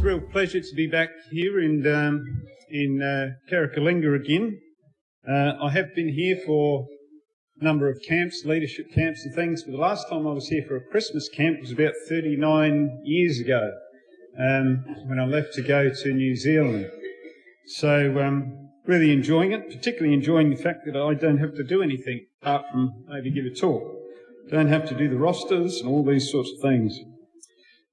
it's a real pleasure to be back here in um, in uh, Carrickalinga again. Uh, I have been here for a number of camps, leadership camps and things, but the last time I was here for a Christmas camp was about 39 years ago um, when I left to go to New Zealand. So, um, really enjoying it, particularly enjoying the fact that I don't have to do anything apart from maybe give a talk. Don't have to do the rosters and all these sorts of things.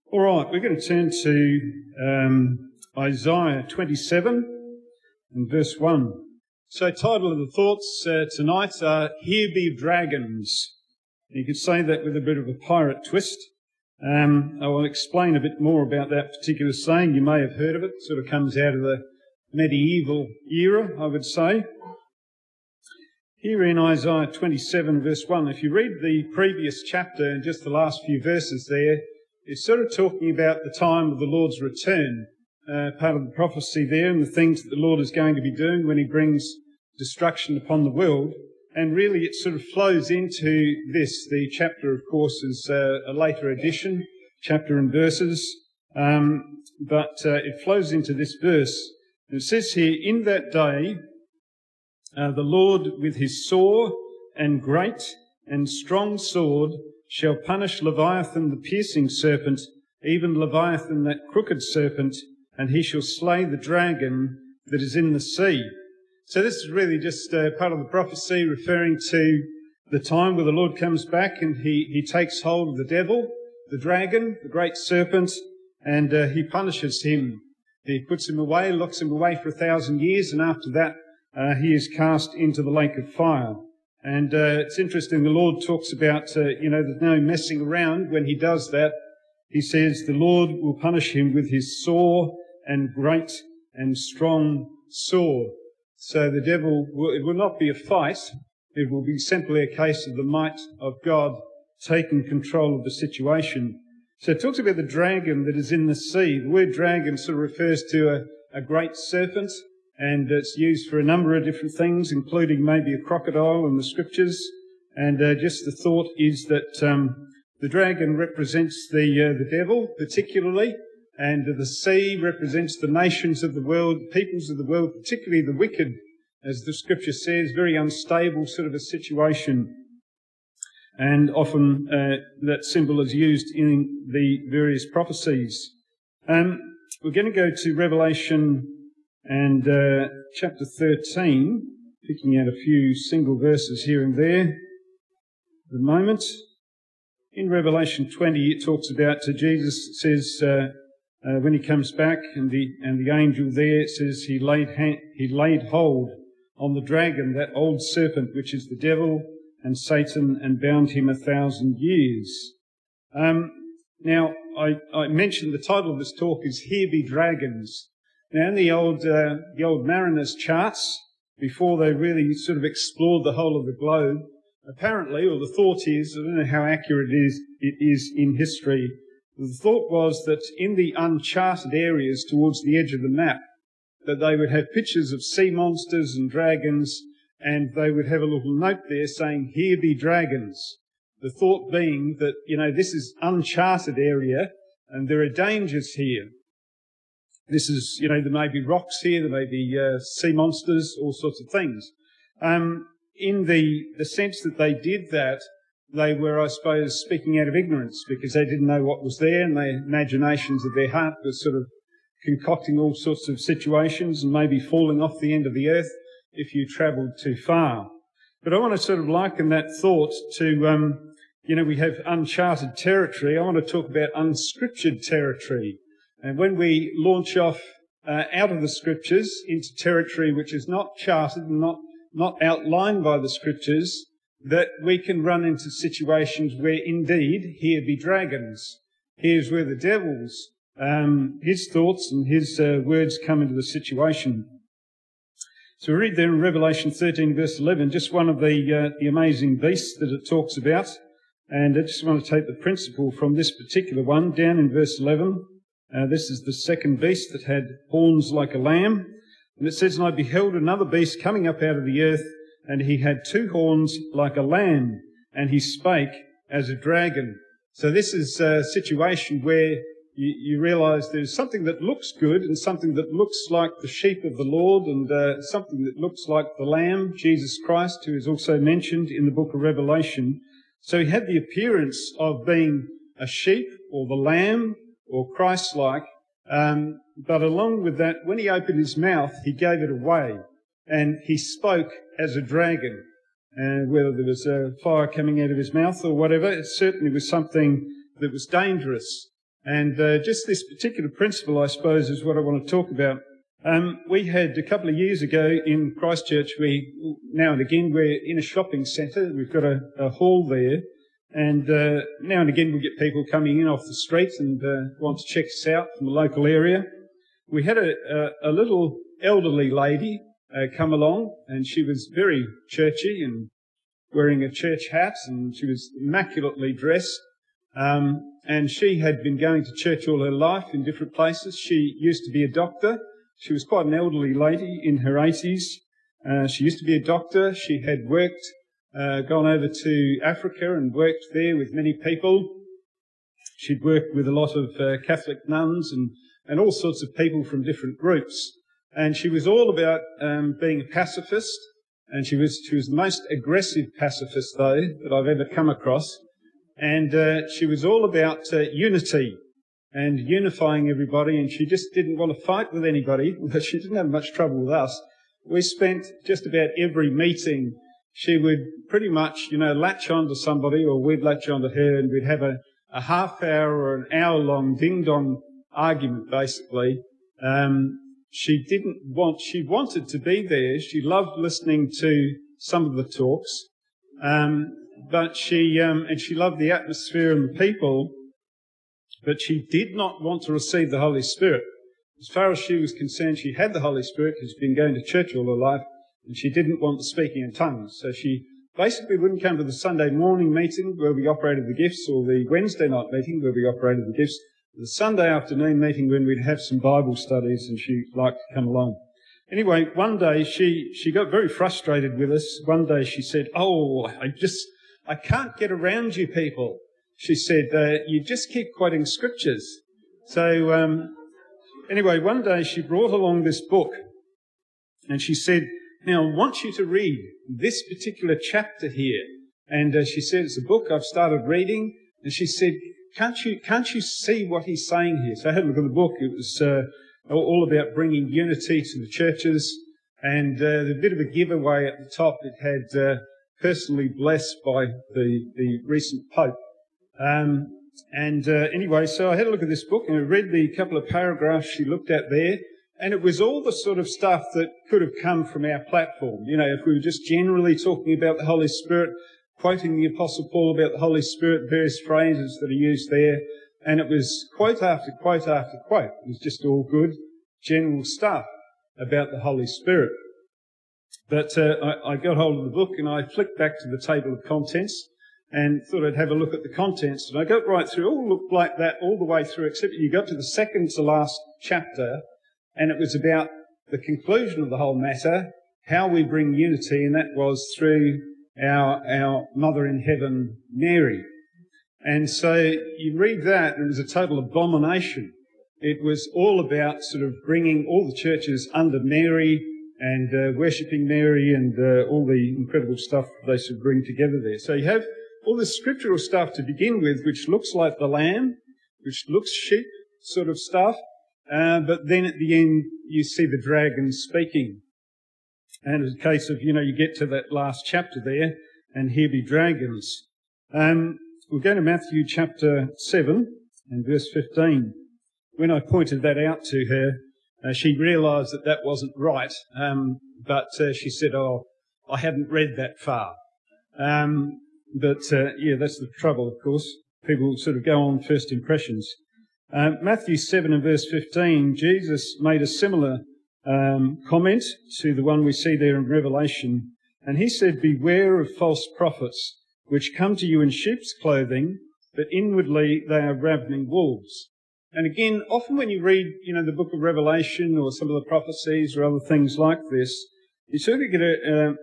All right, we're going to turn to um, Isaiah 27 and verse 1. So, title of the thoughts uh, tonight are Here Be Dragons. You could say that with a bit of a pirate twist. Um, I will explain a bit more about that particular saying. You may have heard of it. it sort of comes out of the medieval era, I would say. Here in Isaiah 27 verse 1, if you read the previous chapter and just the last few verses there, it's sort of talking about the time of the Lord's return, uh, part of the prophecy there and the things that the Lord is going to be doing when he brings destruction upon the world. And really it sort of flows into this. The chapter, of course, is uh, a later addition, chapter and verses. Um, but uh, it flows into this verse. It says here, in that day, uh, the Lord with his sore and great and strong sword shall punish Leviathan the piercing serpent, even Leviathan that crooked serpent, and he shall slay the dragon that is in the sea. So this is really just uh, part of the prophecy referring to the time where the Lord comes back and he, he takes hold of the devil, the dragon, the great serpent, and uh, he punishes him. He puts him away, locks him away for a thousand years, and after that, uh, he is cast into the lake of fire. And uh, it's interesting, the Lord talks about, uh, you know, there's no messing around when he does that. He says the Lord will punish him with his sore and great and strong sword. So the devil, will, it will not be a fight. It will be simply a case of the might of God taking control of the situation. So it talks about the dragon that is in the sea. The word dragon sort of refers to a, a great serpent and it's used for a number of different things, including maybe a crocodile in the scriptures. And uh, just the thought is that um, the dragon represents the uh, the devil particularly, and the sea represents the nations of the world, the peoples of the world, particularly the wicked, as the scripture says, very unstable sort of a situation. And often uh, that symbol is used in the various prophecies. Um, we're going to go to Revelation and uh, chapter 13, picking out a few single verses here and there. At the moment, in Revelation 20, it talks about to Jesus says uh, uh, when he comes back, and the and the angel there says he laid hand, he laid hold on the dragon, that old serpent, which is the devil and Satan, and bound him a thousand years. Um, now, I, I mentioned the title of this talk is "Here Be Dragons." Now, in the old, uh, the old mariners' charts, before they really sort of explored the whole of the globe, apparently, or the thought is, I don't know how accurate it is, it is in history, the thought was that in the uncharted areas towards the edge of the map, that they would have pictures of sea monsters and dragons, and they would have a little note there saying, here be dragons. The thought being that, you know, this is uncharted area, and there are dangers here. This is, you know, there may be rocks here, there may be uh, sea monsters, all sorts of things. Um, in the, the sense that they did that, they were, I suppose, speaking out of ignorance because they didn't know what was there and the imaginations of their heart were sort of concocting all sorts of situations and maybe falling off the end of the earth if you travelled too far. But I want to sort of liken that thought to, um, you know, we have uncharted territory. I want to talk about unscriptured territory. And when we launch off uh, out of the scriptures into territory which is not charted and not, not outlined by the scriptures, that we can run into situations where indeed here be dragons. Here's where the devil's, um, his thoughts and his uh, words come into the situation. So we read there in Revelation 13 verse 11, just one of the, uh, the amazing beasts that it talks about. And I just want to take the principle from this particular one down in verse 11. Uh, this is the second beast that had horns like a lamb. And it says, And I beheld another beast coming up out of the earth, and he had two horns like a lamb, and he spake as a dragon. So this is a situation where you, you realize there's something that looks good and something that looks like the sheep of the Lord and uh, something that looks like the Lamb, Jesus Christ, who is also mentioned in the book of Revelation. So he had the appearance of being a sheep or the Lamb or Christ-like. Um, but along with that, when he opened his mouth, he gave it away and he spoke as a dragon. And whether there was a fire coming out of his mouth or whatever, it certainly was something that was dangerous. And uh, just this particular principle, I suppose, is what I want to talk about. Um, we had a couple of years ago in Christchurch, we now and again we're in a shopping centre. We've got a, a hall there, and uh, now and again we get people coming in off the streets and uh, want to check us out from the local area. We had a, a, a little elderly lady uh, come along, and she was very churchy and wearing a church hat, and she was immaculately dressed. Um, and she had been going to church all her life in different places. She used to be a doctor. She was quite an elderly lady in her 80s. Uh, she used to be a doctor. She had worked, uh, gone over to Africa and worked there with many people. She'd worked with a lot of uh, Catholic nuns and, and all sorts of people from different groups. And she was all about um, being a pacifist. And she was, she was the most aggressive pacifist, though, that I've ever come across and uh, she was all about uh, unity and unifying everybody, and she just didn't want to fight with anybody, she didn't have much trouble with us. We spent just about every meeting, she would pretty much, you know, latch on to somebody, or we'd latch on to her, and we'd have a, a half hour or an hour long ding dong argument, basically. Um, she didn't want, she wanted to be there. She loved listening to some of the talks. Um, but she, um, and she loved the atmosphere and the people, but she did not want to receive the Holy Spirit. As far as she was concerned, she had the Holy Spirit she'd been going to church all her life, and she didn't want speaking in tongues. So she basically wouldn't come to the Sunday morning meeting where we operated the gifts, or the Wednesday night meeting where we operated the gifts, the Sunday afternoon meeting when we'd have some Bible studies, and she liked to come along. Anyway, one day she, she got very frustrated with us. One day she said, Oh, I just, I can't get around you people. She said, uh, you just keep quoting scriptures. So, um, anyway, one day she brought along this book and she said, now I want you to read this particular chapter here. And uh, she said, it's a book I've started reading. And she said, can't you, can't you see what he's saying here? So I had a look at the book. It was uh, all about bringing unity to the churches. And uh, bit of a giveaway at the top, it had uh, personally blessed by the, the recent Pope. Um, and uh, anyway, so I had a look at this book and I read the couple of paragraphs she looked at there, and it was all the sort of stuff that could have come from our platform. You know, if we were just generally talking about the Holy Spirit, quoting the Apostle Paul about the Holy Spirit, various phrases that are used there, and it was quote after quote after quote. It was just all good, general stuff about the Holy Spirit. But uh, I, I, got hold of the book and I flicked back to the table of contents and thought I'd have a look at the contents. And I got right through, all looked like that all the way through, except you got to the second to last chapter, and it was about the conclusion of the whole matter, how we bring unity, and that was through our, our Mother in Heaven, Mary. And so you read that, and it was a total abomination. It was all about sort of bringing all the churches under Mary, and uh, worshipping Mary and uh, all the incredible stuff they should bring together there. So you have all this scriptural stuff to begin with, which looks like the lamb, which looks sheep sort of stuff, uh, but then at the end you see the dragon speaking. And it's a case of, you know, you get to that last chapter there, and here be dragons. Um, we'll go to Matthew chapter 7 and verse 15. When I pointed that out to her, uh, she realised that that wasn't right, um, but uh, she said, "Oh, I hadn't read that far." Um, but uh, yeah, that's the trouble, of course. People sort of go on first impressions. Um, Matthew 7 and verse 15, Jesus made a similar um, comment to the one we see there in Revelation, and he said, "Beware of false prophets, which come to you in sheep's clothing, but inwardly they are ravening wolves." And again, often when you read, you know, the book of Revelation or some of the prophecies or other things like this, you sort of get a, uh,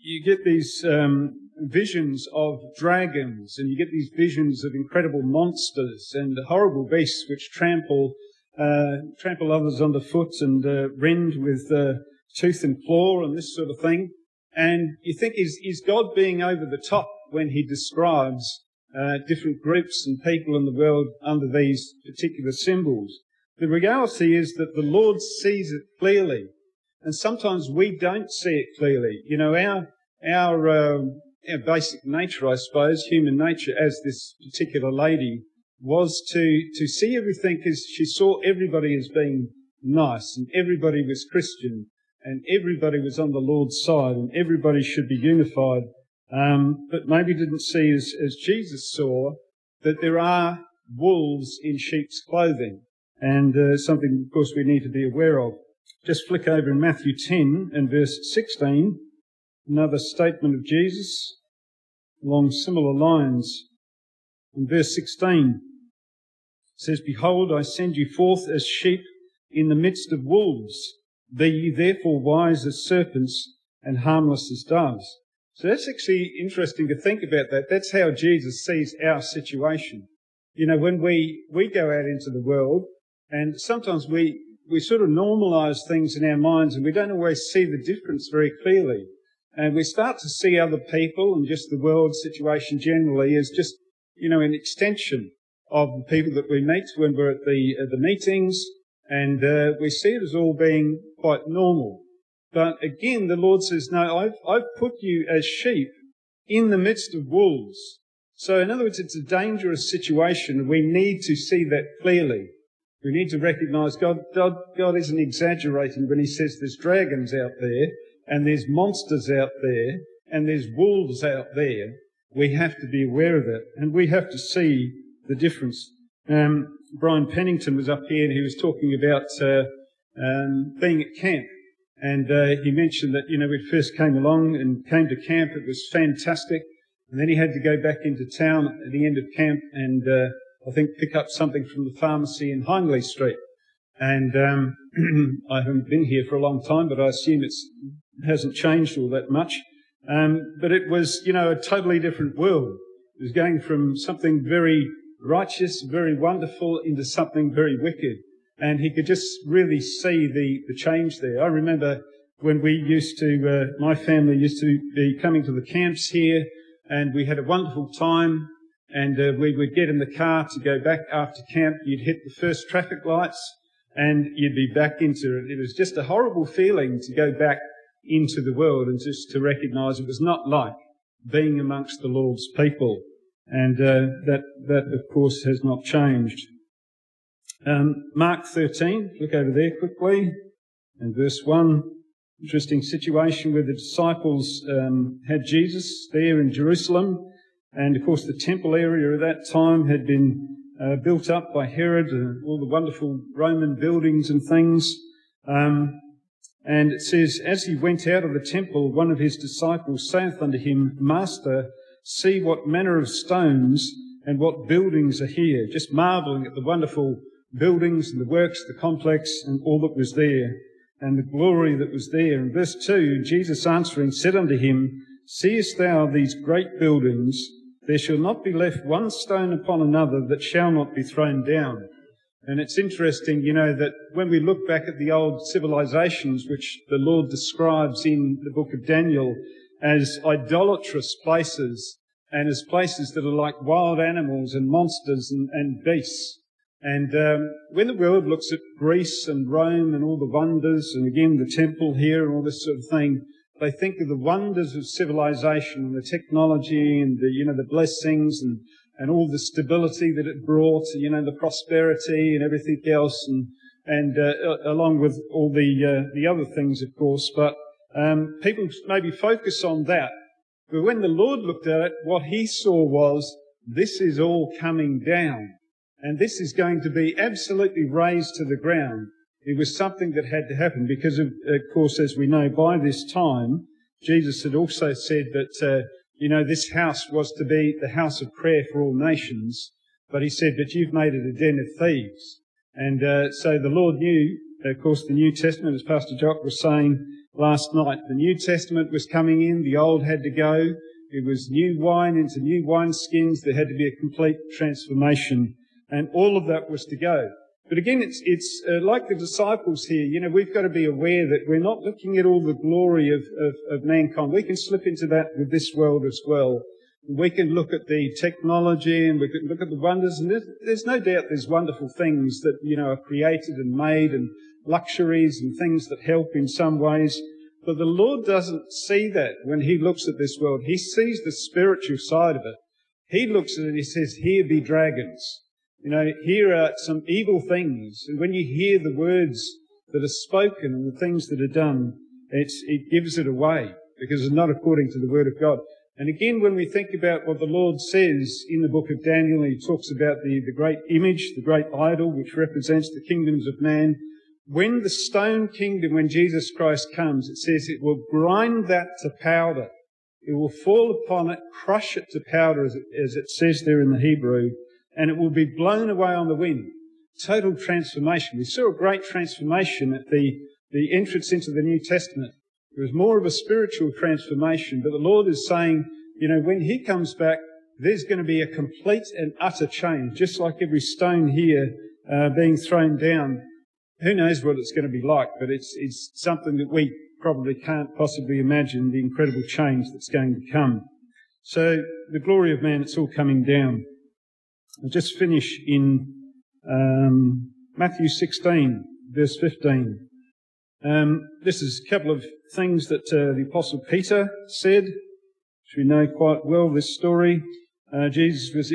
you get these um, visions of dragons, and you get these visions of incredible monsters and horrible beasts which trample uh, trample others underfoot and uh, rend with uh, tooth and claw and this sort of thing. And you think, is, is God being over the top when he describes uh, different groups and people in the world under these particular symbols? The reality is that the Lord sees it clearly. And sometimes we don't see it clearly. You know, our, our, um, our basic nature, I suppose, human nature, as this particular lady was to, to see everything as she saw everybody as being nice and everybody was Christian and everybody was on the Lord's side and everybody should be unified. Um, but maybe didn't see as, as Jesus saw that there are wolves in sheep's clothing and uh, something, of course, we need to be aware of. Just flick over in Matthew 10 and verse 16, another statement of Jesus along similar lines. In verse 16, says, Behold, I send you forth as sheep in the midst of wolves. Be ye therefore wise as serpents and harmless as doves. So that's actually interesting to think about that. That's how Jesus sees our situation. You know, when we, we go out into the world and sometimes we, we sort of normalize things in our minds and we don't always see the difference very clearly. And we start to see other people and just the world situation generally as just, you know, an extension of the people that we meet when we're at the, at the meetings, and uh, we see it as all being quite normal. But again, the Lord says, no, I've, I've put you as sheep in the midst of wolves. So in other words, it's a dangerous situation. We need to see that clearly. We need to recognize God, God, God isn't exaggerating when he says there's dragons out there and there's monsters out there and there's wolves out there. We have to be aware of it and we have to see the difference. Um, Brian Pennington was up here and he was talking about uh, um, being at camp. And uh, he mentioned that, you know, he first came along and came to camp, it was fantastic. And then he had to go back into town at the end of camp and uh, I think pick up something from the pharmacy in Hindley Street. And um, I haven't been here for a long time, but I assume it hasn't changed all that much. Um, but it was, you know, a totally different world. It was going from something very righteous, very wonderful, into something very wicked. And he could just really see the, the change there. I remember when we used to, uh, my family used to be coming to the camps here, and we had a wonderful time. And uh, we would get in the car to go back after camp. You'd hit the first traffic lights, and you'd be back into it. It was just a horrible feeling to go back into the world and just to recognise it was not like being amongst the Lord's people. And uh, that, that, of course, has not changed. Um, Mark 13, look over there quickly, and verse 1. Interesting situation where the disciples um, had Jesus there in Jerusalem. And of course, the temple area at that time had been uh, built up by Herod, uh, all the wonderful Roman buildings and things. Um, and it says, As he went out of the temple, one of his disciples saith unto him, Master, see what manner of stones and what buildings are here, just marveling at the wonderful buildings and the works, the complex and all that was there and the glory that was there. In verse 2, Jesus answering said unto him, Seest thou these great buildings? There shall not be left one stone upon another that shall not be thrown down. And it's interesting, you know, that when we look back at the old civilizations which the Lord describes in the book of Daniel, as idolatrous places and as places that are like wild animals and monsters and, and beasts. And um, when the world looks at Greece and Rome and all the wonders, and again the temple here and all this sort of thing, they think of the wonders of civilization and the technology and the you know the blessings and and all the stability that it brought, you know the prosperity and everything else, and and uh, along with all the uh, the other things, of course. But um, people maybe focus on that. But when the Lord looked at it, what he saw was this is all coming down. And this is going to be absolutely razed to the ground. It was something that had to happen because, of, of course, as we know, by this time, Jesus had also said that, uh, you know, this house was to be the house of prayer for all nations. But he said, but you've made it a den of thieves. And uh, so the Lord knew, of course, the New Testament, as Pastor Jock was saying, last night. The New Testament was coming in, the Old had to go. It was new wine into new wineskins. There had to be a complete transformation. And all of that was to go. But again, it's, it's uh, like the disciples here. You know, we've got to be aware that we're not looking at all the glory of, of, of mankind. We can slip into that with this world as well. We can look at the technology and we can look at the wonders. And there's, there's no doubt there's wonderful things that, you know, are created and made and luxuries and things that help in some ways. But the Lord doesn't see that when He looks at this world. He sees the spiritual side of it. He looks at it, and He says, here be dragons. You know, here are some evil things. And when you hear the words that are spoken and the things that are done, it gives it away because it's not according to the word of God. And again, when we think about what the Lord says in the book of Daniel, he talks about the, the great image, the great idol, which represents the kingdoms of man. When the stone kingdom, when Jesus Christ comes, it says it will grind that to powder. It will fall upon it, crush it to powder, as it, as it says there in the Hebrew, and it will be blown away on the wind. Total transformation. We saw a great transformation at the, the entrance into the New Testament. It was more of a spiritual transformation, but the Lord is saying, you know, when He comes back, there's going to be a complete and utter change, just like every stone here uh, being thrown down. Who knows what it's going to be like, but it's, it's something that we probably can't possibly imagine the incredible change that's going to come. So the glory of man, it's all coming down. I'll just finish in um, Matthew 16, verse 15. Um, this is a couple of things that uh, the Apostle Peter said, which we know quite well, this story. Uh, Jesus was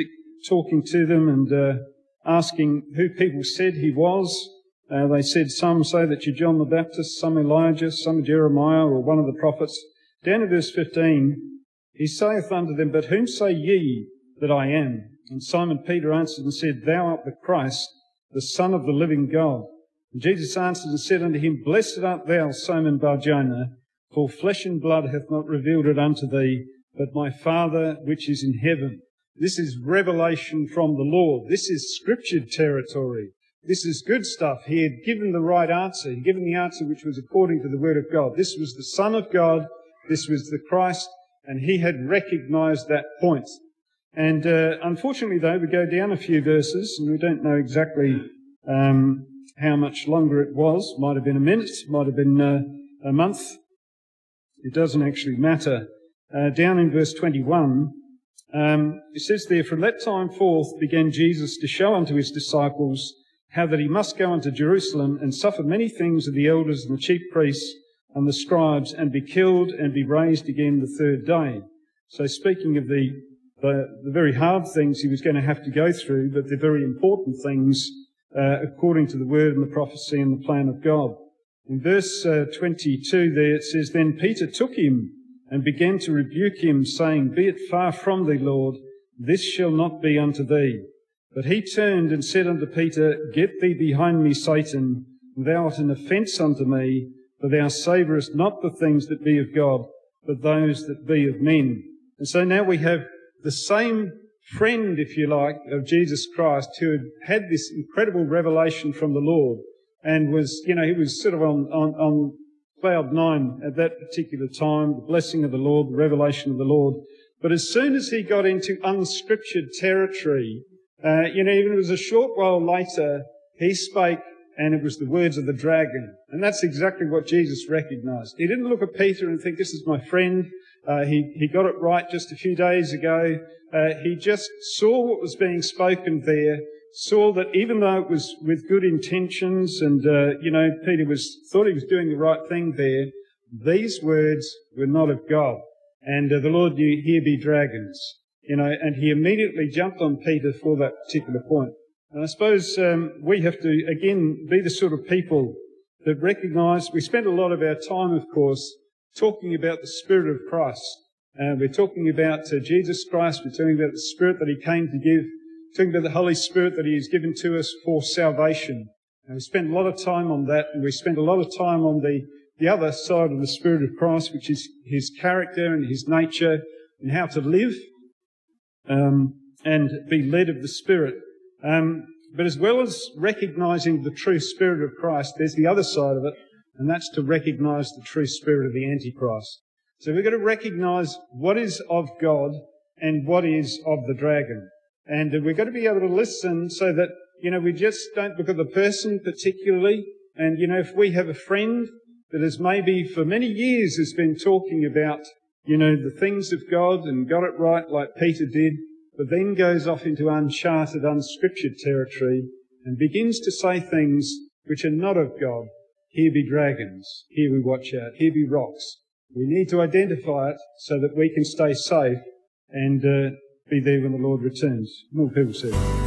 talking to them and uh, asking who people said he was. Uh, they said, Some say that you're John the Baptist, some Elijah, some Jeremiah, or one of the prophets. Down in verse 15, he saith unto them, But whom say ye that I am? And Simon Peter answered and said, Thou art the Christ, the Son of the living God. And Jesus answered and said unto him, Blessed art thou, Simon Barjona, for flesh and blood hath not revealed it unto thee, but my Father which is in heaven. This is revelation from the Lord. This is scriptured territory. This is good stuff. He had given the right answer. He had given the answer which was according to the word of God. This was the Son of God. This was the Christ. And he had recognized that point. And uh, unfortunately, though, we go down a few verses, and we don't know exactly um, how much longer it was. Might have been a minute, might have been uh, a month. It doesn't actually matter. Uh, down in verse 21, um, it says there, From that time forth began Jesus to show unto his disciples how that he must go unto Jerusalem and suffer many things of the elders and the chief priests and the scribes and be killed and be raised again the third day. So speaking of the the, the very hard things he was going to have to go through, but the very important things uh, according to the word and the prophecy and the plan of God. In verse uh, 22 there it says, Then Peter took him and began to rebuke him, saying, Be it far from thee, Lord, this shall not be unto thee. But he turned and said unto Peter, Get thee behind me, Satan, thou art an offence unto me, for thou savourest not the things that be of God, but those that be of men. And so now we have the same friend, if you like, of Jesus Christ who had had this incredible revelation from the Lord and was, you know, he was sort of on, on, on cloud nine at that particular time, the blessing of the Lord, the revelation of the Lord. But as soon as he got into unscriptured territory, uh, you know, even it was a short while later, he spake and it was the words of the dragon. And that's exactly what Jesus recognized. He didn't look at Peter and think, this is my friend. Uh, he, he got it right just a few days ago. Uh, he just saw what was being spoken there, saw that even though it was with good intentions and, uh, you know, Peter was, thought he was doing the right thing there, these words were not of God. And uh, the Lord knew, here be dragons. You know, and he immediately jumped on Peter for that particular point. And I suppose um, we have to, again, be the sort of people that recognize, we spend a lot of our time, of course, talking about the Spirit of Christ. Uh, we're talking about uh, Jesus Christ. We're talking about the Spirit that He came to give. We're talking about the Holy Spirit that He has given to us for salvation. And we spend a lot of time on that, and we spend a lot of time on the, the other side of the Spirit of Christ, which is His character and His nature, and how to live um, and be led of the Spirit. Um, but as well as recognizing the true Spirit of Christ, there's the other side of it, and that's to recognize the true spirit of the Antichrist. So we've got to recognize what is of God and what is of the dragon. And we've got to be able to listen so that, you know, we just don't look at the person particularly. And, you know, if we have a friend that has maybe for many years has been talking about, you know, the things of God and got it right like Peter did, but then goes off into uncharted, unscriptured territory and begins to say things which are not of God. Here be dragons. Here we watch out. Here be rocks. We need to identify it so that we can stay safe and uh, be there when the Lord returns. More people say.